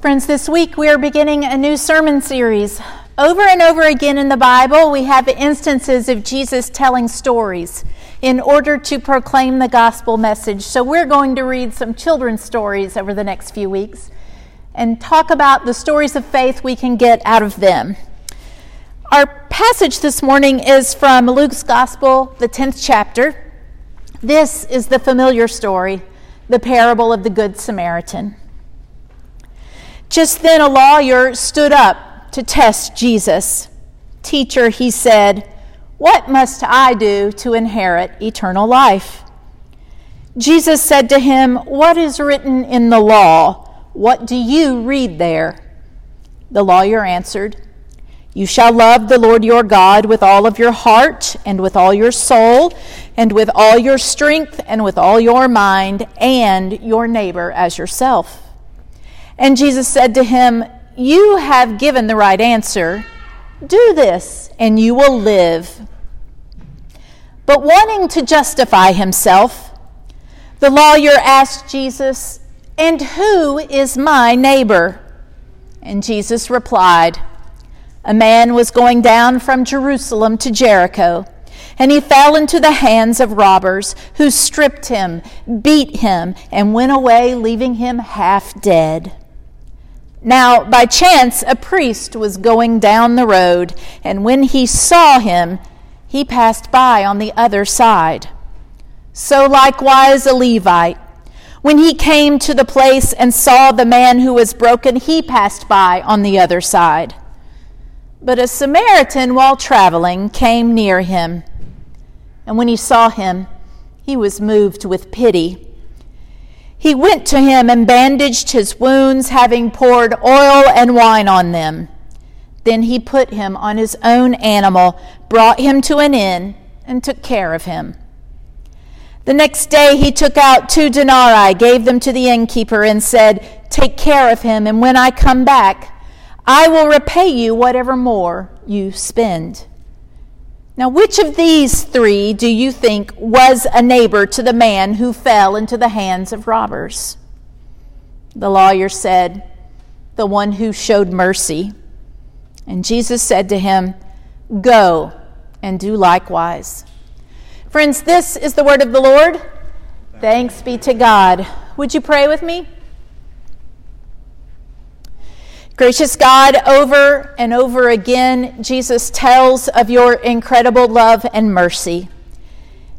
Friends, this week we are beginning a new sermon series. Over and over again in the Bible, we have instances of Jesus telling stories in order to proclaim the gospel message. So we're going to read some children's stories over the next few weeks and talk about the stories of faith we can get out of them. Our passage this morning is from Luke's Gospel, the 10th chapter. This is the familiar story, the parable of the Good Samaritan. Just then, a lawyer stood up to test Jesus. Teacher, he said, What must I do to inherit eternal life? Jesus said to him, What is written in the law? What do you read there? The lawyer answered, You shall love the Lord your God with all of your heart, and with all your soul, and with all your strength, and with all your mind, and your neighbor as yourself. And Jesus said to him, You have given the right answer. Do this, and you will live. But wanting to justify himself, the lawyer asked Jesus, And who is my neighbor? And Jesus replied, A man was going down from Jerusalem to Jericho, and he fell into the hands of robbers, who stripped him, beat him, and went away, leaving him half dead. Now, by chance, a priest was going down the road, and when he saw him, he passed by on the other side. So likewise a Levite. When he came to the place and saw the man who was broken, he passed by on the other side. But a Samaritan, while traveling, came near him. And when he saw him, he was moved with pity he went to him and bandaged his wounds, having poured oil and wine on them. Then he put him on his own animal, brought him to an inn, and took care of him. The next day he took out two denarii, gave them to the innkeeper, and said, Take care of him, and when I come back, I will repay you whatever more you spend. Now, which of these three do you think was a neighbor to the man who fell into the hands of robbers? The lawyer said, The one who showed mercy. And Jesus said to him, Go and do likewise. Friends, this is the word of the Lord. Thanks be to God. Would you pray with me? Gracious God, over and over again, Jesus tells of your incredible love and mercy.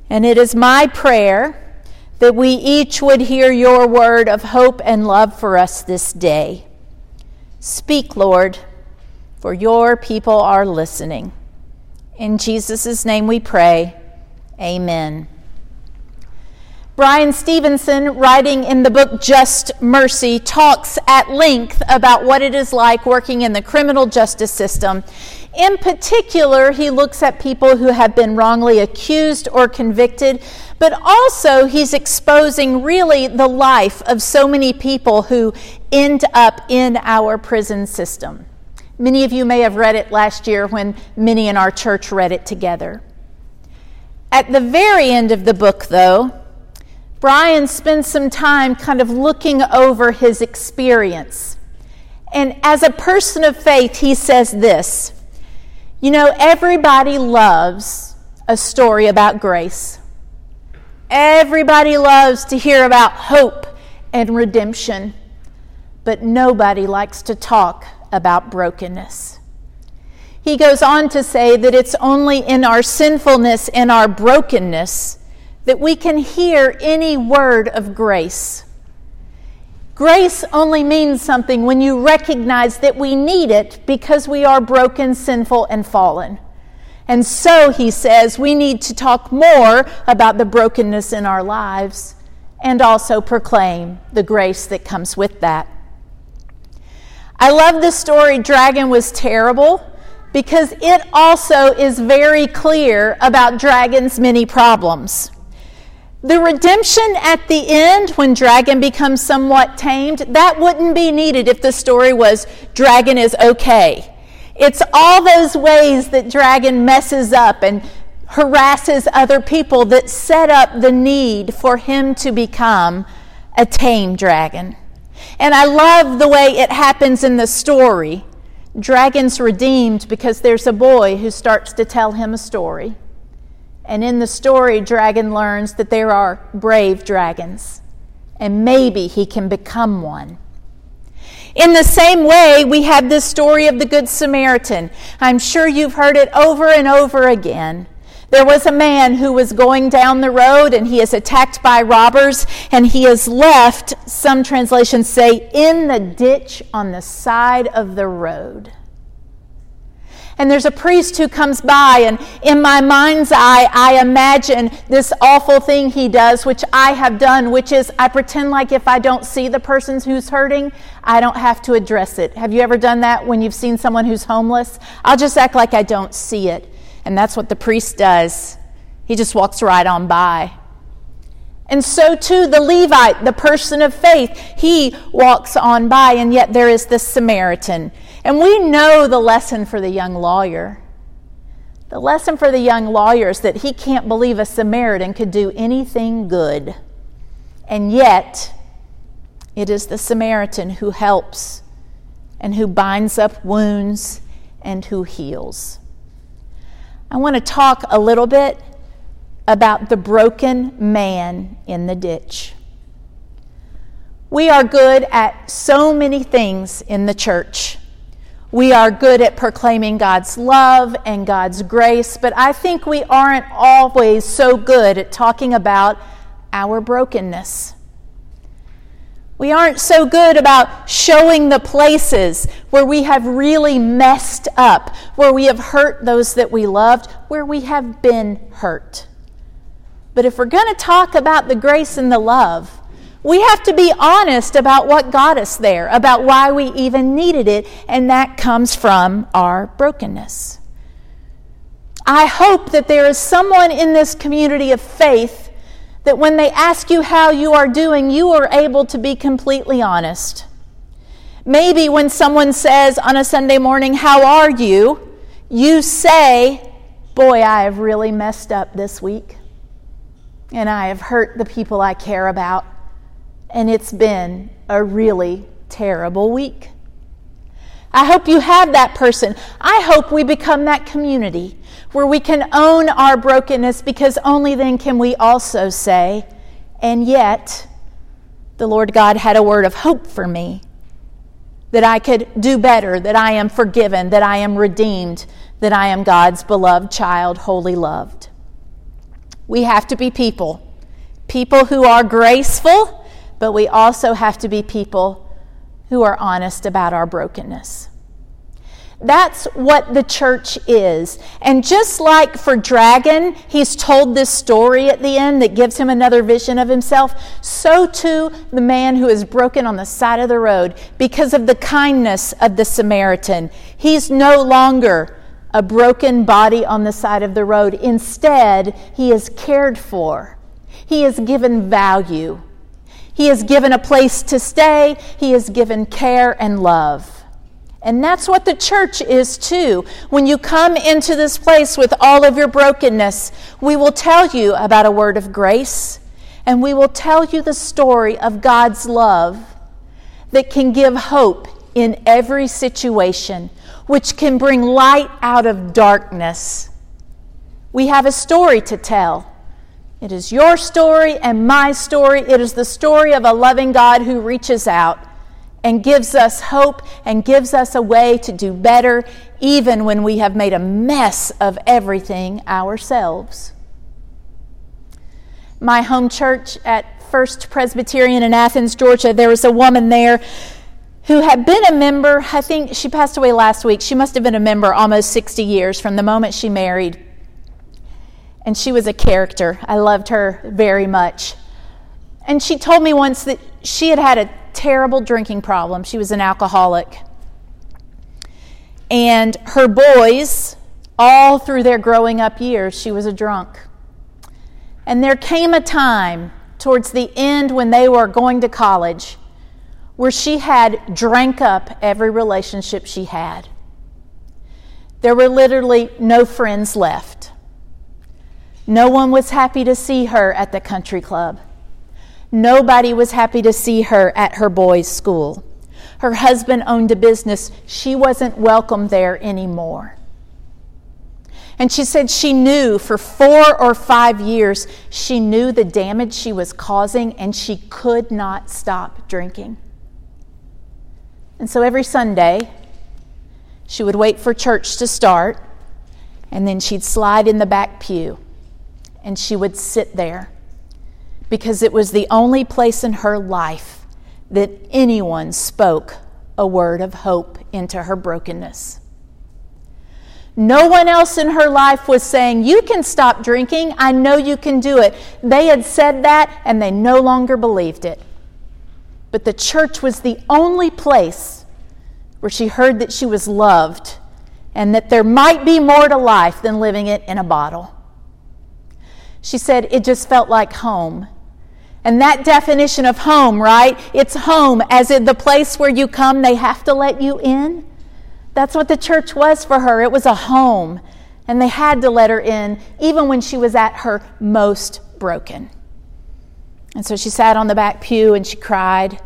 And it is my prayer that we each would hear your word of hope and love for us this day. Speak, Lord, for your people are listening. In Jesus' name we pray. Amen. Bryan Stevenson, writing in the book Just Mercy, talks at length about what it is like working in the criminal justice system. In particular, he looks at people who have been wrongly accused or convicted, but also he's exposing really the life of so many people who end up in our prison system. Many of you may have read it last year when many in our church read it together. At the very end of the book, though, Bryan spends some time kind of looking over his experience. And as a person of faith, he says this You know, everybody loves a story about grace. Everybody loves to hear about hope and redemption, but nobody likes to talk about brokenness. He goes on to say that it's only in our sinfulness and our brokenness that we can hear any word of grace. Grace only means something when you recognize that we need it because we are broken, sinful, and fallen. And so, he says, we need to talk more about the brokenness in our lives and also proclaim the grace that comes with that. I love the story Dragon Was Terrible because it also is very clear about Dragon's many problems. The redemption at the end, when Dragon becomes somewhat tamed, that wouldn't be needed if the story was Dragon is okay. It's all those ways that Dragon messes up and harasses other people that set up the need for him to become a tame dragon. And I love the way it happens in the story. Dragon's redeemed because there's a boy who starts to tell him a story. And in the story, Dragon learns that there are brave dragons, and maybe he can become one. In the same way, we have this story of the Good Samaritan. I'm sure you've heard it over and over again. There was a man who was going down the road and he is attacked by robbers and he is left, some translations say, in the ditch on the side of the road. And there's a priest who comes by, and in my mind's eye, I imagine this awful thing he does, which I have done, which is I pretend like if I don't see the person who's hurting, I don't have to address it. Have you ever done that when you've seen someone who's homeless? I'll just act like I don't see it. And that's what the priest does. He just walks right on by. And so too the Levite, the person of faith, he walks on by, and yet there is the Samaritan. And we know the lesson for the young lawyer. The lesson for the young lawyer is that he can't believe a Samaritan could do anything good. And yet, it is the Samaritan who helps and who binds up wounds and who heals. I want to talk a little bit about the broken man in the ditch. We are good at so many things in the church. We are good at proclaiming God's love and God's grace, but I think we aren't always so good at talking about our brokenness. We aren't so good about showing the places where we have really messed up, where we have hurt those that we loved, where we have been hurt. But if we're going to talk about the grace and the love, we have to be honest about what got us there, about why we even needed it, and that comes from our brokenness. I hope that there is someone in this community of faith that when they ask you how you are doing, you are able to be completely honest. Maybe when someone says on a Sunday morning, How are you? you say, Boy, I have really messed up this week. And I have hurt the people I care about. And it's been a really terrible week. I hope you have that person. I hope we become that community where we can own our brokenness because only then can we also say, and yet the Lord God had a word of hope for me that I could do better, that I am forgiven, that I am redeemed, that I am God's beloved child, wholly loved. We have to be people, people who are graceful, but we also have to be people who are honest about our brokenness. That's what the church is. And just like for Dragon, he's told this story at the end that gives him another vision of himself, so too the man who is broken on the side of the road because of the kindness of the Samaritan. He's no longer a broken body on the side of the road. Instead, he is cared for, he is given value, he is given a place to stay, he is given care and love. And that's what the church is too. When you come into this place with all of your brokenness, we will tell you about a word of grace and we will tell you the story of God's love that can give hope in every situation, which can bring light out of darkness. We have a story to tell. It is your story and my story. It is the story of a loving God who reaches out and gives us hope and gives us a way to do better, even when we have made a mess of everything ourselves. My home church at First Presbyterian in Athens, Georgia, there was a woman there who had been a member, I think she passed away last week. She must have been a member almost 60 years from the moment she married. And she was a character. I loved her very much. And she told me once that she had had a terrible drinking problem. She was an alcoholic. And her boys, all through their growing up years, she was a drunk. And there came a time towards the end when they were going to college where she had drank up every relationship she had. There were literally no friends left. No one was happy to see her at the country club. Nobody was happy to see her at her boys' school. Her husband owned a business. She wasn't welcome there anymore. And she said she knew for four or five years, she knew the damage she was causing and she could not stop drinking. And so every Sunday, she would wait for church to start, and then she'd slide in the back pew and she would sit there because it was the only place in her life that anyone spoke a word of hope into her brokenness. No one else in her life was saying, You can stop drinking. I know you can do it. They had said that and they no longer believed it. But the church was the only place where she heard that she was loved and that there might be more to life than living it in a bottle. She said it just felt like home. And that definition of home, right? It's home, as in the place where you come, they have to let you in. That's what the church was for her. It was a home. And they had to let her in, even when she was at her most broken. And so she sat on the back pew and she cried.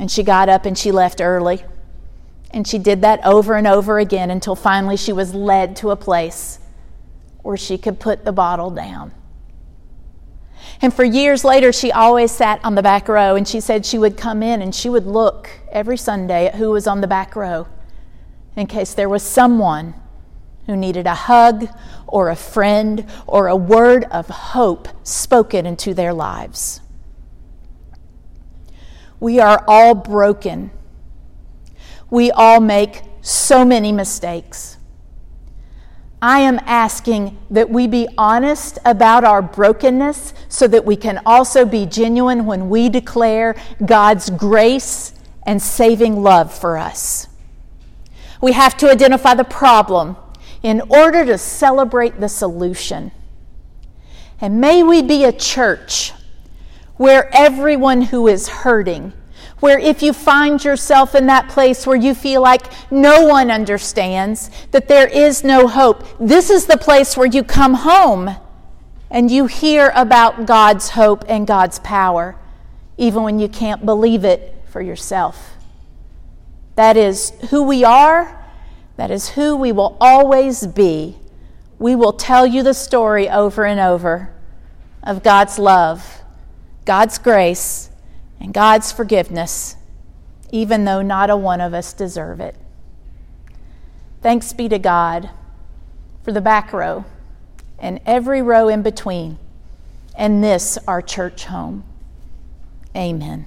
And she got up and she left early. And she did that over and over again until finally she was led to a place where she could put the bottle down. And for years later, she always sat on the back row, and she said she would come in and she would look every Sunday at who was on the back row in case there was someone who needed a hug or a friend or a word of hope spoken into their lives. We are all broken. We all make so many mistakes. I am asking that we be honest about our brokenness so that we can also be genuine when we declare God's grace and saving love for us. We have to identify the problem in order to celebrate the solution. And may we be a church where everyone who is hurting, where if you find yourself in that place where you feel like no one understands, that there is no hope, this is the place where you come home and you hear about God's hope and God's power, even when you can't believe it for yourself. That is who we are. That is who we will always be. We will tell you the story over and over of God's love, God's grace, and God's forgiveness, even though not a one of us deserve it. Thanks be to God for the back row and every row in between, and this our church home. Amen.